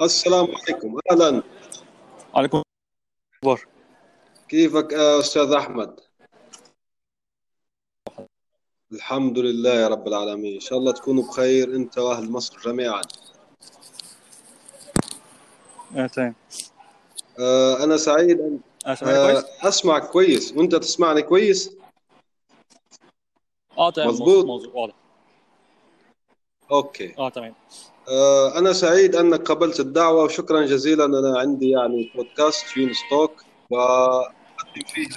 السلام عليكم. أهلا. عليكم أخبار كيفك أستاذ أحمد؟ الحمد لله يا رب العالمين. إن شاء الله تكونوا بخير أنت وأهل مصر جميعا. آه تمام. آه أنا سعيد آه سامعني كويس؟ اسمعك كويس. وأنت تسمعني كويس؟ آه تمام. مظبوط؟ واضح. okay. آه تمام. آه أنا سعيد أنك قبلت الدعوة. وشكرا جزيلا. أنا عندي يعني بودكاست يونس Talk واقدم فيه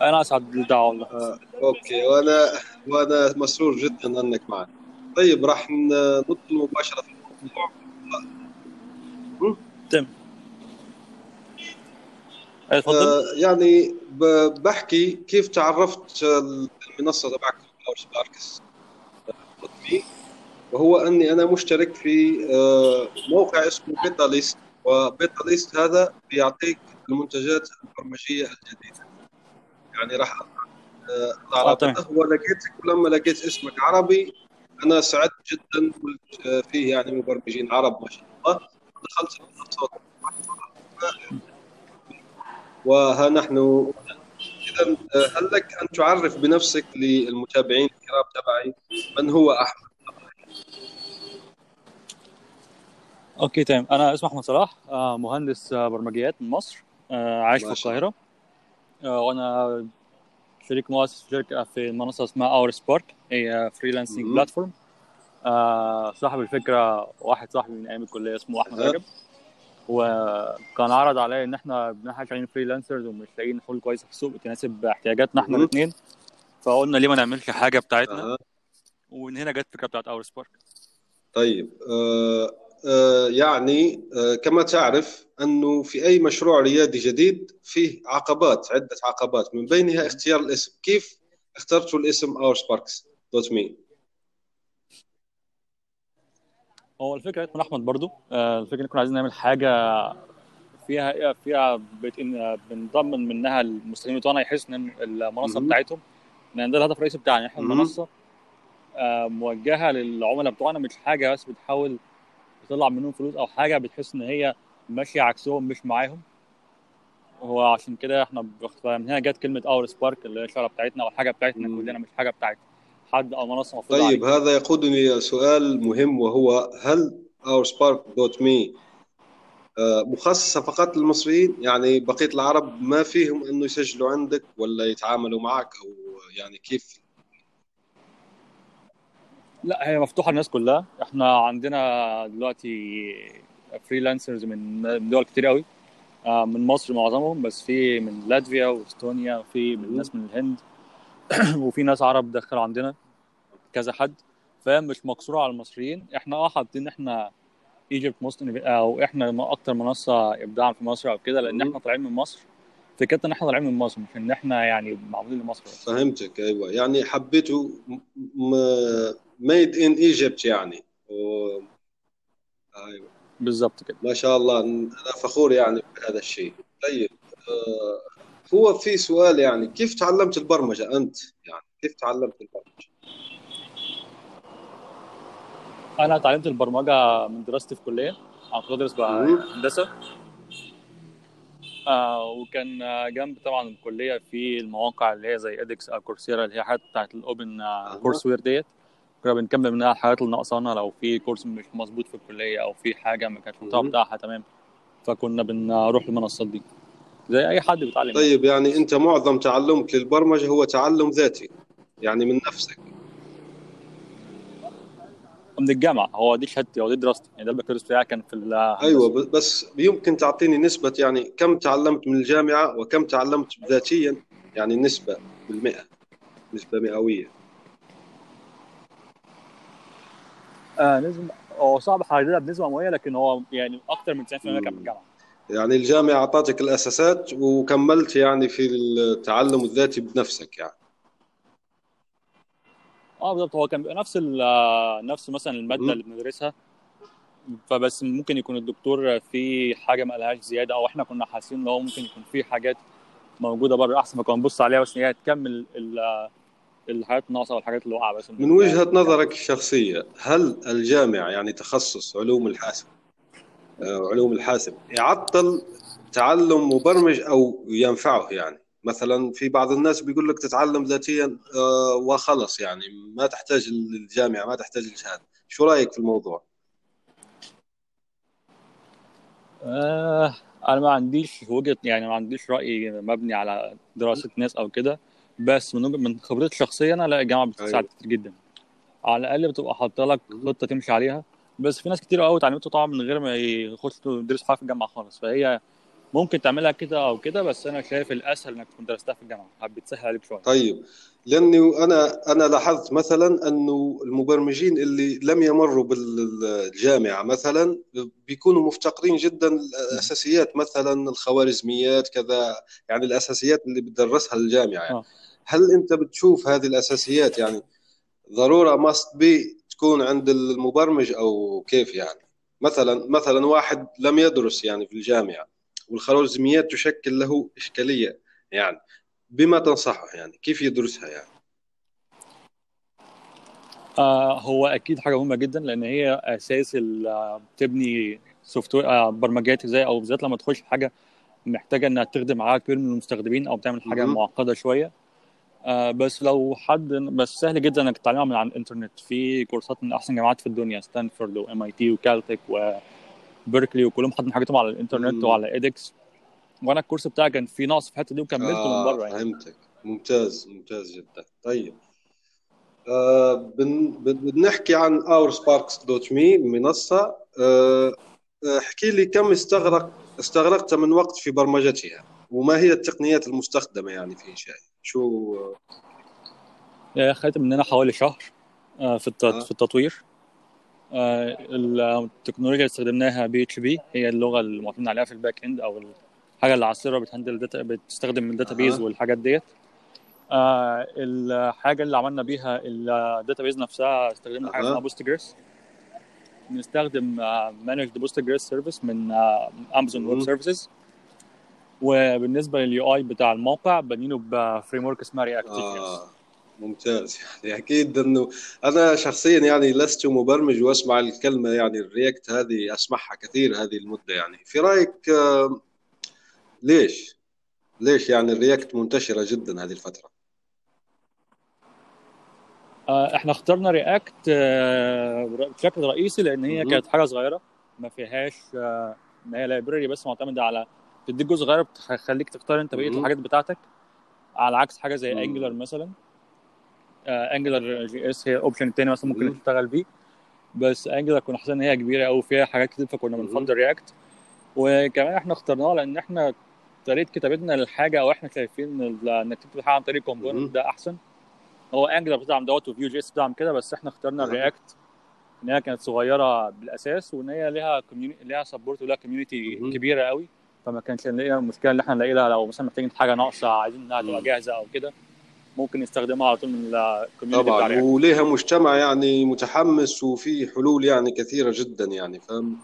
أنا أسعد بالدعوة والله. آه، okay. وأنا وأنا مسرور جدا أنك معنا طيب راح ندخل مباشرة في الموضوع. تمام آه، اتفضل آه، يعني بحكي كيف تعرفت المنصه تبعك باور سباركس وهو أني أنا مشترك في آه، موقع اسمه BetaList و BetaList هذا بيعطيك المنتجات البرمجية الجديدة. يعني راح آه، آه، ولقيتك ولما لقيت اسمك عربي أنا سعدت جدا قلت آه، فيه يعني مبرمجين عرب ما شاء الله. دخلت المنصه وها نحن اذا هل لك أن تعرف بنفسك للمتابعين الكرام تبعي من هو أحمد؟ okay تمام أنا اسمي أحمد صلاح آه، مهندس آه، برمجيات من مصر آه، عايش في القاهرة آه، وأنا شريك مؤسس شركة في منصة اسمها Our Spark هي freelancing. platform صاحب الفكرة واحد صاحبي من أيام الكلية اسمه أحمد. رجب وكان عرض عليا إن إحنا إحنا شغالين freelancers ومش لاقيين حلول كويسه في السوق تناسب احتياجاتنا إحنا. الاثنين فقلنا ليه ما نعملش حاجة بتاعتنا؟ أها. ومن هنا جت الفكرة بتاعت Our Spark طيب آه آه يعني آه كما تعرف أنه في أي مشروع ريادي جديد فيه عقبات عدة عقبات من بينها اختيار الاسم. كيف اخترتوا الاسم Our Sparks dot me هو الفكرة من أحمد برضو آه، الفكرة إن كنا عايزين نعمل حاجة فيها فيها. إن بنضمن منها المستخدمين بتوعنا يحسوا إن المنصة. بتاعتهم لأن ده الهدف الرئيسي بتاعنا إحنا. المنصة آه، موجهة للعملاء بتوعنا مش حاجة بس بتحاول تطلع منهم فلوس أو حاجة بتحس إن هي ماشية عكسهم مش معاهم هو عشان كده إحنا من هنا جت كلمة Our Spark اللي هي الشغله بتاعتنا أو الحاجة بتاعتنا. كلنا مش حاجة بتاعت حد أو منصة مفروض طيب هذا يقودني إلى سؤال مهم وهو هل Our Spark dot me مخصصة فقط للمصريين؟ يعني بقية العرب ما فيهم إنه يسجلوا عندك ولا يتعاملوا معك أو يعني كيف؟ لا هي مفتوحة للناس كلها. إحنا عندنا دلوقتي freelancers من دول كتير قوي آه، من مصر معظمهم بس في من لاتفيا وإستونيا وفي من ناس من الهند. وفي ناس عرب دخلوا عندنا كذا حد. فهي مش مقصورة على المصريين. إحنا آه حاطين إحنا Egypt most أو إحنا أكتر منصة ابداعا في مصر أو كده لأن. إحنا طالعين من مصر. فكرتنا إن إحنا طالعين من مصر مش إن إحنا يعني معمولين لمصر فهمتك أيوه. يعني حبيتوا made in Egypt يعني. و... أيوه. بالظبط كده. ما شاء الله أنا فخور يعني بهذا الشيء. طيب آه، هو في سؤال يعني كيف تعلمت البرمجة أنت يعني كيف تعلمت البرمجة أنا اتعلمت البرمجة من دراستي في كلية أنا كنت بدرس. هندسة آه وكان جنب طبعا الكلية في المواقع اللي هي زي edX أو Coursera اللي هي حاجات بتاعت ال open. courseware ديت كنا بنكمل منها الحاجات اللي ناقصانا لو في كورس مش مظبوط في الكلية أو في حاجة ما كانش المحتوى. بتاعها تمام فكنا بنروح المنصات دي زي أي حد بيتعلم. طيب يعني أنت معظم تعلمك للبرمجة هو تعلم ذاتي يعني من نفسك. من الجامعة. هو دي شهادتي هو دي دراستي يعني ده البكالوريوس بتاعي كان في الهندسة. أيوه بس يمكن تعطيني نسبة يعني كم تعلمت من الجامعة وكم تعلمت ذاتيا؟ يعني نسبة بالمئة نسبة مئوية. آه نسبة هو صعب احددها بنسبة مئوية لكن هو يعني أكتر من 90% كان من الجامعة. يعني الجامعة أعطتك الأساسات وكملت يعني في التعلم الذاتي بنفسك يعني. آه بالظبط هو كان بيبقى نفس نفس مثلا المادة مم. اللي بندرسها. فبس ممكن يكون الدكتور في حاجة ما قالهاش زيادة أو إحنا كنا حاسين إن هو ممكن يكون في حاجات موجودة بره أحسن فكنا نبص عليها بس إن هي تكمل ال- الحاجات الناقصه والحاجات اللي واقعة بس. من وجهة نظرك الشخصية هل الجامعة يعني تخصص علوم الحاسب؟ آه، علوم الحاسب. يعطل تعلم مبرمج أو ينفعه يعني. مثلا في بعض الناس بيقول لك تتعلم ذاتيا آه، وخلص يعني ما تحتاج الجامعة ما تحتاج الشهادة شو رأيك في الموضوع؟ آه أنا ما عنديش وجهة يعني ما عنديش رأي مبني على دراسة ناس أو كده. بس من من خبرتي الشخصيه أنا لا الجامعة بتساعد أيوة. كتير جدا. على الأقل بتبقى حاطة لك خطة تمشي عليها. بس في ناس كتير قوي اتعلمته طبعا من غير ما يخشوا يدرسوا حاجة في الجامعة خالص فهي ممكن تعملها كده أو كده بس أنا شايف الأسهل إنك تكون درستها في الجامعة بتسهل عليك شوية طيب لأني أنا أنا لاحظت مثلا أنه المبرمجين اللي لم يمروا بالجامعة مثلا بيكونوا مفتقرين جدا الاساسيات مثلا الخوارزميات كذا يعني الأساسيات اللي بتدرسها الجامعة يعني. آه. هل أنت بتشوف هذه الأساسيات يعني ضرورة ماست بي تكون عند المبرمج أو كيف يعني. مثلا مثلا واحد لم يدرس يعني في الجامعة والخوارزميات تشكل له إشكالية يعني. بما تنصحه يعني كيف يدرسها يعني؟ آه هو أكيد حاجة مهمة جدا لأن هي أساس تبني software آه برمجيات إزاي أو بالذات لما تخش حاجة محتاجة إنها تخدم عدد كبير من المستخدمين أو تعمل حاجة مهم. معقدة شوية. آه بس لو حد بس سهل جدا إنك تتعلمها من على الإنترنت. في كورسات من أحسن جامعات في الدنيا ستانفورد و MIT وكالتك وبيركلي وكلهم حاطين حاجاتهم على الإنترنت مم. وعلى edX وأنا الكورس بتاعي كان فيه نقص في الحتة دي وكملته آه من بره يعني. فهمتك. ممتاز ممتاز جدا. طيب. آه بن بن- بنحكي عن oursparks.me منصة. آه آه، احكي لي كم استغرق استغرقت من وقت في برمجتها وما هي التقنيات المستخدمة يعني في إنشائها؟ شو آه، خدت مننا حوالي شهر آه، في آه. في التطوير التكنولوجيا اللي استخدمناها PHP هي اللغة اللي معتمد عليها في ال back end أو الحاجة اللي ال server بتهندل data بتستخدم ال database أها. والحاجات ديت آه، الحاجة اللي عملنا بيها ال database نفسها استخدمنا حاجة. اسمها Postgres بنستخدم managed Postgres service من Amazon Web. Services وبالنسبة لل UI بتاع الموقع بنينه ب frame work اسمها React آه ممتاز. يعني أكيد أنه أنا شخصيا يعني لست مبرمج وأسمع الكلمة يعني ال React هذه أسمعها كثير هذه المدة يعني. في رأيك آه ليش؟ ليش يعني ال React منتشرة جدا هذه الفترة؟ آه، إحنا اخترنا React بشكل رئيسي لأن هي. كانت حاجة صغيرة ما فيهاش آه، ان هي library بس معتمدة على تديك جزء صغير بتخليك تختار انت بقية. الحاجات بتاعتك على عكس حاجة زي. Angular مثلا Angular JS هي ال option الثاني مثلا ممكن. تشتغل بيه بس Angular كنا حاسين إن هي كبيرة قوي فيها حاجات كتير فكنا. بنفضل React وكمان إحنا اخترناها لأن إحنا طريقة كتابتنا للحاجة أو إحنا شايفين إنك تكتب حاجة عن طريق. component ده أحسن هو Angular بتدعم دوت و Vue JS بتدعم كده بس إحنا اخترنا أها. ال React إن هي كانت صغيرة بالأساس وإن هي ليها community ليها support ولها community. كبيرة قوي فما كانش نلاقيها المشكلة اللي إحنا نلاقي لها. لو مثلا محتاجين حاجة ناقصة عايزين إنها تبقى. جاهزة أو كده ممكن نستخدمها على طول من ال community طبعا. React وليها مجتمع يعني متحمس وفي حلول يعني كثيرة جدا يعني فاهم؟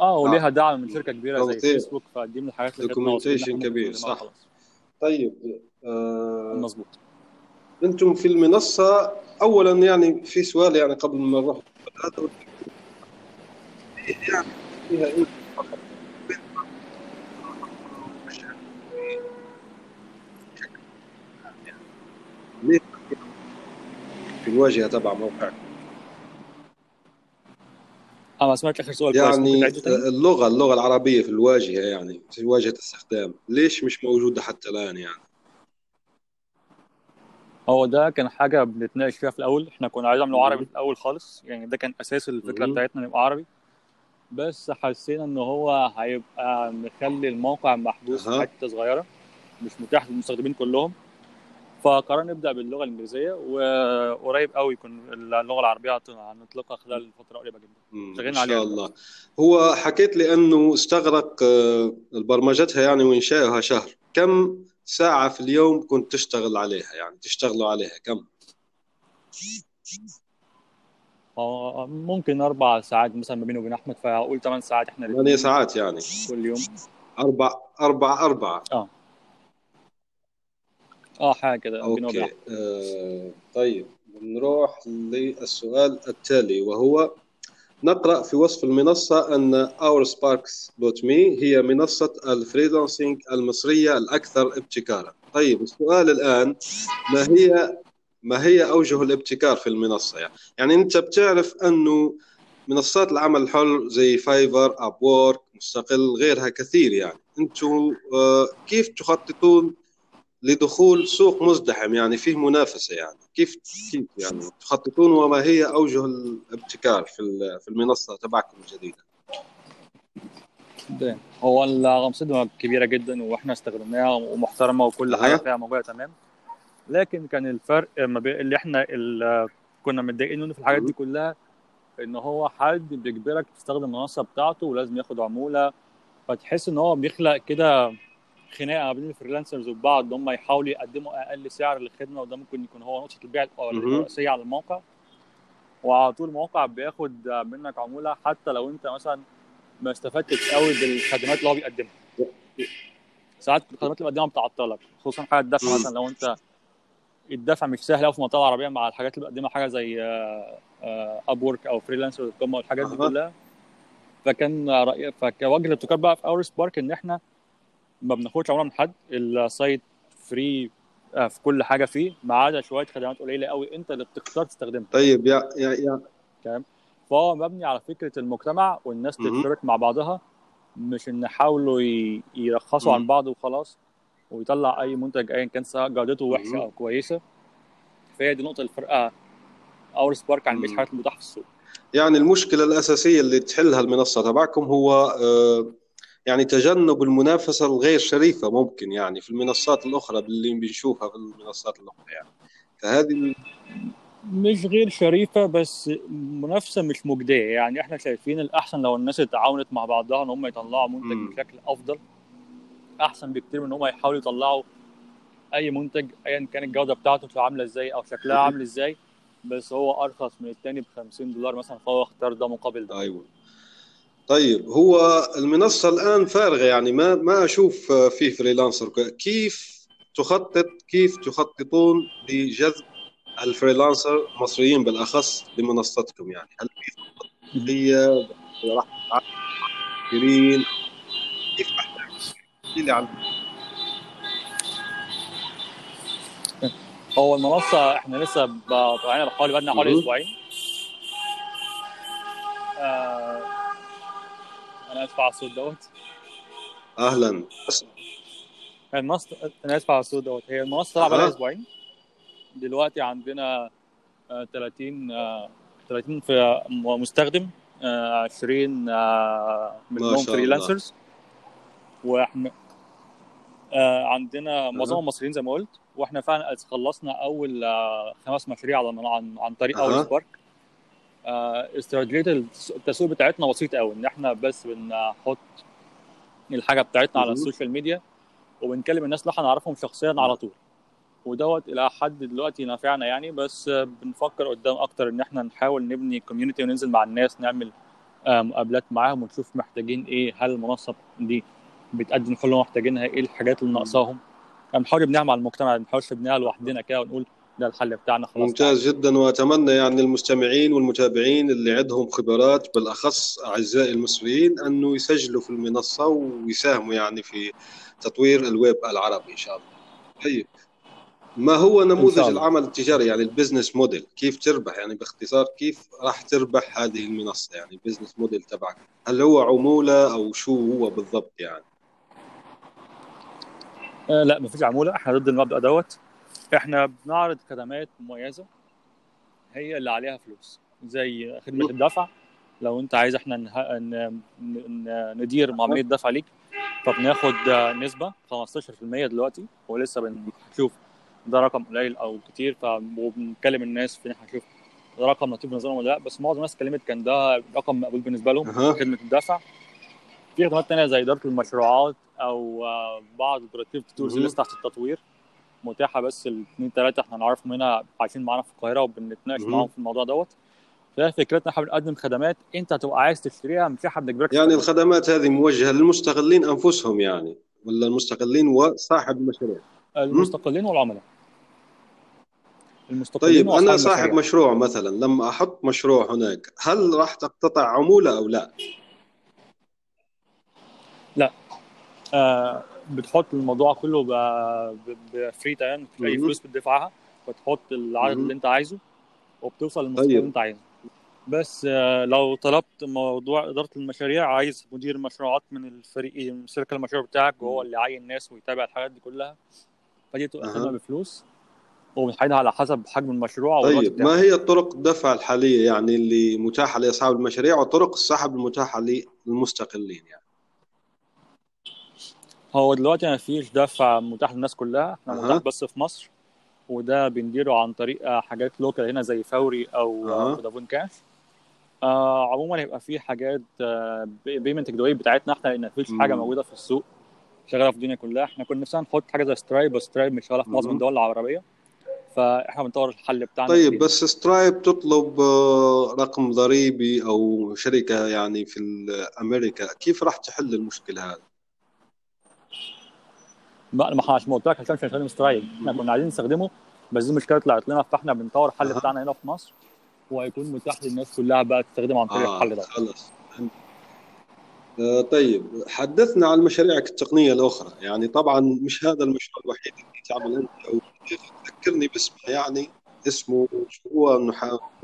آه وليها دعم من شركة كبيرة زي. فيسبوك فدي من الحاجات اللي ممكن كبير، صح. طيب آه مظبوط. أنتم في المنصة اولا يعني في سؤال يعني قبل ما نروح. هذا يعني فيها إيه فقط ليه في الواجهة تبع موقعكم أنا ما سمعتش آخر سؤال يعني اللغة اللغة العربية في الواجهة يعني في واجهة استخدام. ليش مش موجودة حتى الآن يعني؟ هو ده كان حاجة بنتناقش فيها في الأول. إحنا كنا عايزين نعمله. عربي في الأول خالص. يعني ده كان أساس الفكرة. بتاعتنا نبقى عربي. بس حسينا إن هو هيبقى مخلي الموقع محبوس في. حتة صغيرة مش متاح للمستخدمين كلهم. فقررنا نبدأ باللغة الإنجليزية وقريب قوي يكون اللغة العربية هنطلقها خلال فترة قريبة جدا. شغالين إن عليها. شاء الله. هو حكيت لي إنه استغرق آه، برمجتها يعني وإنشائها شهر. كم ساعة في اليوم كنت تشتغل عليها يعني تشتغلوا عليها؟ كم؟ آه، ممكن أربع ساعات مثلا ما بيني وبين أحمد فأقول ثمان ساعات إحنا ثمانية الاثنين ساعات يعني. كل يوم. أربع أربع أربعة. آه. آه حاجة كده احمد آه طيب بنروح للسؤال التالي وهو نقرأ في وصف المنصة أن oursparks.me هي منصة ال freelancing المصرية الأكثر ابتكارا. طيب السؤال الآن ما هي ما هي أوجه الابتكار في المنصة؟ يعني, يعني أنت بتعرف أنه منصات العمل الحر زي Fiverr Upwork مستقل غيرها كثير يعني. أنتم آه، كيف تخططون لدخول سوق مزدحم يعني فيه منافسة يعني. كيف كيف يعني؟ تخططون وما هي أوجه الابتكار في في المنصة تبعكم الجديدة؟ ده. هو الغمصة كبيرة جدا وإحنا استخدمناها ومحترمة وكل. حاجة فيها موجودة تمام. لكن كان الفرق ما بين اللي إحنا اللي كنا متضايقين منه في الحاجات دي كلها إن هو حد بيجبرك تستخدم المنصة بتاعته ولازم ياخد عمولة فتحس إن هو بيخلق كده خناقة بين ال freelancers وبعض هم يحاولوا يقدموا أقل سعر للخدمة وده ممكن يكون هو نقطة البيع. الرئيسية على الموقع وعلى طول الموقع بياخد منك عمولة حتى لو أنت مثلا ما استفدتش قوي بالخدمات اللي هو بيقدمها ساعات الخدمات اللي بيقدمها بتعطلك خصوصا حاجة الدفع. مثلا لو أنت الدفع مش سهل قوي في المنطقة العربية مع الحاجات اللي بيقدمها حاجة زي Upwork أو Freelancer dot com والحاجات دي. كلها فكان رأي فكوجه الابتكار بقى في Our Spark إن إحنا ما بناخدش عموله من حد ال site free في كل حاجة فيه ما عدا شوية خدمات قليلة قوي أنت اللي بتختار تستخدمها طيب يا يا يا فهو مبني على فكرة المجتمع والناس مهم. تشترك مع بعضها مش إن يحاولوا يرخصوا عن. بعض وخلاص ويطلع أي منتج ايا كان سواء جودته وحشة. أو كويسة فهي دي نقطة الفرقه اور سبارك عن بقيه. الحاجات المتاحه في السوق يعني المشكلة الأساسية اللي تحلها المنصة تبعكم هو آه، يعني تجنب المنافسة الغير شريفة ممكن يعني في المنصات الأخرى اللي بنشوفها في المنصات الأخرى يعني. فهذه مش غير شريفة بس منافسه مش مجدية. يعني إحنا شايفين الأحسن لو الناس اتعاونت مع بعضها إن هم يطلعوا منتج مم. بشكل أفضل. أحسن بكتير من إن هم يحاولوا يطلعوا أي منتج ايا كان الجودة بتاعته عاملة إزاي أو شكلها عامل إزاي. بس هو أرخص من التاني ب 50 دولار مثلا فهو اختار ده مقابل ده. أيوة. طيب هو المنصة الآن فارغة يعني ما ما أشوف آه، فيه freelancer. كيف تخطط كيف تخططون لجذب ال freelancer المصريين بالأخص لمنصتكم؟ يعني هل في هي راح تعملين كيف عن هو المنصة إحنا لسه طالعين بحوالي بقالنا حوالي. أسبوعين. آه أنا اسف على الصوت دوت. أهلا. بس المنصه أنا اسف على الصوت دوت. هي المنصة بقالها أها. أسبوعين. دلوقتي عندنا آه 30 آه 30 في مستخدم آه 20 آه منهم. freelancers. وإحنا آه عندنا معظمهم مصريين زي ما قلت. وإحنا فعلا خلصنا أول آه خمس مشاريع على عن, عن طريق. Our Spark. آه استراتيجيه التسويق بتاعتنا بسيطه قوي إن إحنا بس بنحط الحاجة بتاعتنا على. ال social media وبنكلم الناس اللي إحنا نعرفهم شخصيا على طول. ودوت إلى حد دلوقتي نافعنا يعني بس آه، بنفكر قدام أكتر إن إحنا نحاول نبني community وننزل مع الناس نعمل آه، مقابلات معاهم ونشوف محتاجين إيه هل المنصة دي بتقدم كل اللي محتاجينها إيه الحاجات اللي ناقصاهم. بنحاول نبنيها مع المجتمع ما بنحاولش نبنيها لوحدنا كده ونقول ده الحل بتاعنا خلاص. ممتاز جدا وأتمنى يعني المستمعين والمتابعين اللي عندهم خبرات بالأخص أعزائي المصريين أنه يسجلوا في المنصة ويساهموا يعني في تطوير الويب العربي إن شاء الله. طيب ما هو نموذج. العمل التجاري؟ يعني ال business model كيف تربح؟ يعني باختصار كيف راح تربح هذه المنصة؟ يعني ال business model تبعك هل هو عمولة أو شو هو بالضبط يعني؟ آه لا مفيش عمولة. إحنا ضد المبدأ دوت. إحنا بنعرض خدمات مميزة هي اللي عليها فلوس زي خدمة الدفع لو انت عايز إحنا نه... ن... ندير عمليه دفع ليك فبناخد نسبة 15% دلوقتي ولسه بنشوف ده رقم قليل أو كتير فبنكلم الناس في إن إحنا نشوف ده رقم لطيف بالنسبة ولا لأ بس معظم الناس اتكلمت كان ده رقم مقبول بالنسبة لهم. خدمة الدفع في خدمات تانية زي إدارة المشروعات أو آه، بعض ال productive tools مهم. لسه تحت التطوير متاحة بس الاثنين ثلاثة إحنا نعرفهم هنا عايشين معانا في القاهرة وبنتناقش. معاهم في الموضوع دوت فهي فكرتنا إحنا بنقدم خدمات انت هتبقى عايز تشتريها مش إحنا بنجبرك يعني. الخدمات هذه موجهة للمستقلين أنفسهم يعني ولا المستقلين وصاحب المشروع المستقلين والعملاء المستقلين طيب أنا صاحب المشاريع. مشروع مثلا لما أحط مشروع هناك هل راح تقتطع عمولة أو لا؟ آه بتحط الموضوع كله ب free تماما مفيش اي. فلوس بتدفعها بتحط العدد. اللي انت عايزه وبتوصل للمستوى طيب. اللي انت عايزه بس آه لو طلبت موضوع إدارة المشاريع عايز مدير مشروعات من الفريق شركه المشروع بتاعك وهو اللي يعين ناس ويتابع الحاجات دي كلها فدي تبقى. خدمه بفلوس وبنحددها على حسب حجم المشروع طيب ما هي طرق الدفع الحالية يعني اللي متاحة لأصحاب المشاريع وطرق السحب المتاحة للمستقلين يعني هو دلوقتي ما فيش دفع متاح للناس كلها إحنا. متاح بس في مصر وده بنديره عن طريق آه، حاجات local هنا زي فوري أو. آه، فودافون كاش آه عموما هيبقى في حاجات payment gateway بتاعتنا إحنا لأن مفيش. حاجة موجودة في السوق شغالة في الدنيا كلها إحنا كنا نفسنا نحط حاجة زي Stripe بس Stripe مش شغالة في معظم. الدول العربية فاحنا بنطور الحل بتاعنا طيب كتير. بس Stripe تطلب آه، رقم ضريبي أو شركة يعني في أمريكا كيف راح تحل المشكلة هذه؟ ما ما إحنا عشان ما قلت لك عشان مش هنستخدم Stripe إحنا كنا عايزين نستخدمه بس دي مشكلة طلعت لنا فاحنا بنطور الحل أها. بتاعنا هنا في مصر وهيكون متاح للناس كلها بقى تستخدمه عن طريق الحل ده. خلاص. آه، طيب حدثنا عن مشاريعك التقنية الأخرى. يعني طبعا مش هذا المشروع الوحيد اللي تعمل أنت أو ذكرني باسمه يعني اسمه شو هو؟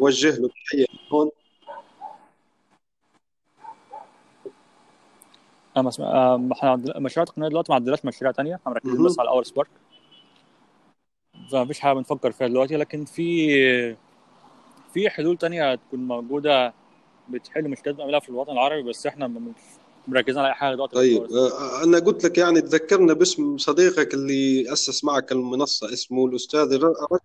نوجه له تحية من هون. اما اسم... آه، إحنا مشاريع تقنيه دلوقتي ما عندناش مشاريع تانية. إحنا مركزين. بس على اول سبارك فمفيش حاجة بنفكر فيها دلوقتي لكن في في حلول تانية تكون موجودة بتحل مشكلات بنعملها في الوطن العربي بس إحنا مش مركزين على أي حاجة دلوقتي طيب آه، أنا قلت لك يعني تذكرنا باسم صديقك اللي أسس معك المنصة اسمه الأستاذ ر- رجب.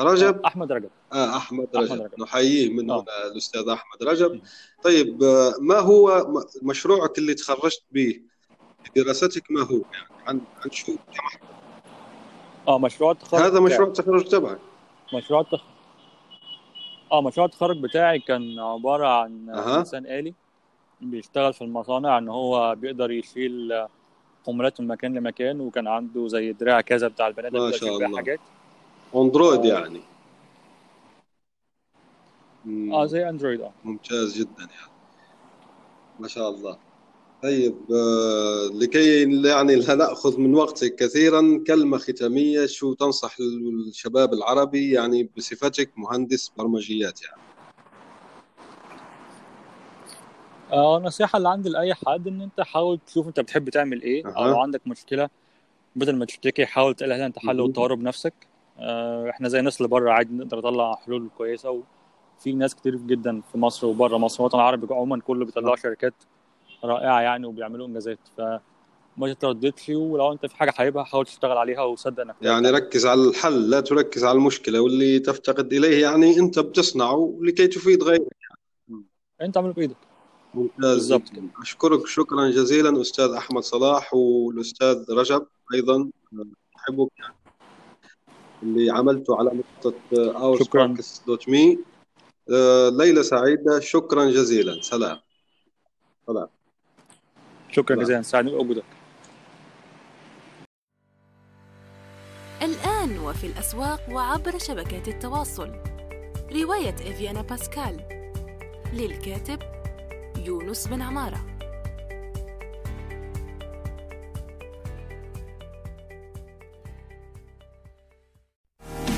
رجب أحمد رجب آه أحمد أحمد رجب رجب. نحييه من آه. هنا الأستاذ أحمد رجب. طيب آه، ما هو مشروعك اللي تخرجت به دراستك ما هو يعني عن عن شو آه مشروع التخرج هذا مشروع التخرج تبعك مشروع التخ... آه مشروع التخرج بتاعي كان عبارة عن أها. إنسان آلي بيشتغل في المصانع إن هو بيقدر يشيل حمولات من مكان لمكان وكان عنده زي دراع كذا بتاع البني آدم ما شاء الله. حاجات أندرويد. يعني مم، آه زي أندرويد آه ممتاز جدا يعني ما شاء الله طيب آه، لكي يعني لا نأخذ من وقتك كثيرا كلمة ختامية شو تنصح الشباب العربي يعني بصفتك مهندس برمجيات يعني آه، النصيحة اللي عندي لأي حد إن أنت حاول تشوف أنت بتحب تعمل إيه أو أها. لو عندك مشكلة بدل ما تشتكي حاول تلاقي لها أنت حل مهم. وتطوره بنفسك آه، إحنا زي الناس اللي بره عادي نقدر نطلع حلول كويسة وفي ناس كتير جدا في مصر وبره مصر الوطن العربي عموما كله بيطلعوا شركات رائعة يعني وبيعملوا إنجازات فما تترددش ولو أنت في حاجة حاببها حاول تشتغل عليها وصدق إنك يعني ركز على الحل لا تركز على المشكلة واللي تفتقد إليه يعني أنت بتصنعه لكي تفيد غيرك أنت اعمله بإيدك. ممتاز بالضبط جدا. أشكرك شكرا جزيلا أستاذ أحمد صلاح والأستاذ رجب أيضا أحبك. اللي عملته على نقطة شكراً. oursparks.me آه، ليلة سعيدة شكرا جزيلا. سلام. سلام. شكرا لا. جزيلا. ساعدني بوجودك الآن وفي الأسواق وعبر شبكات التواصل. رواية إفيانا باسكال. للكاتب يونس بن عمارة.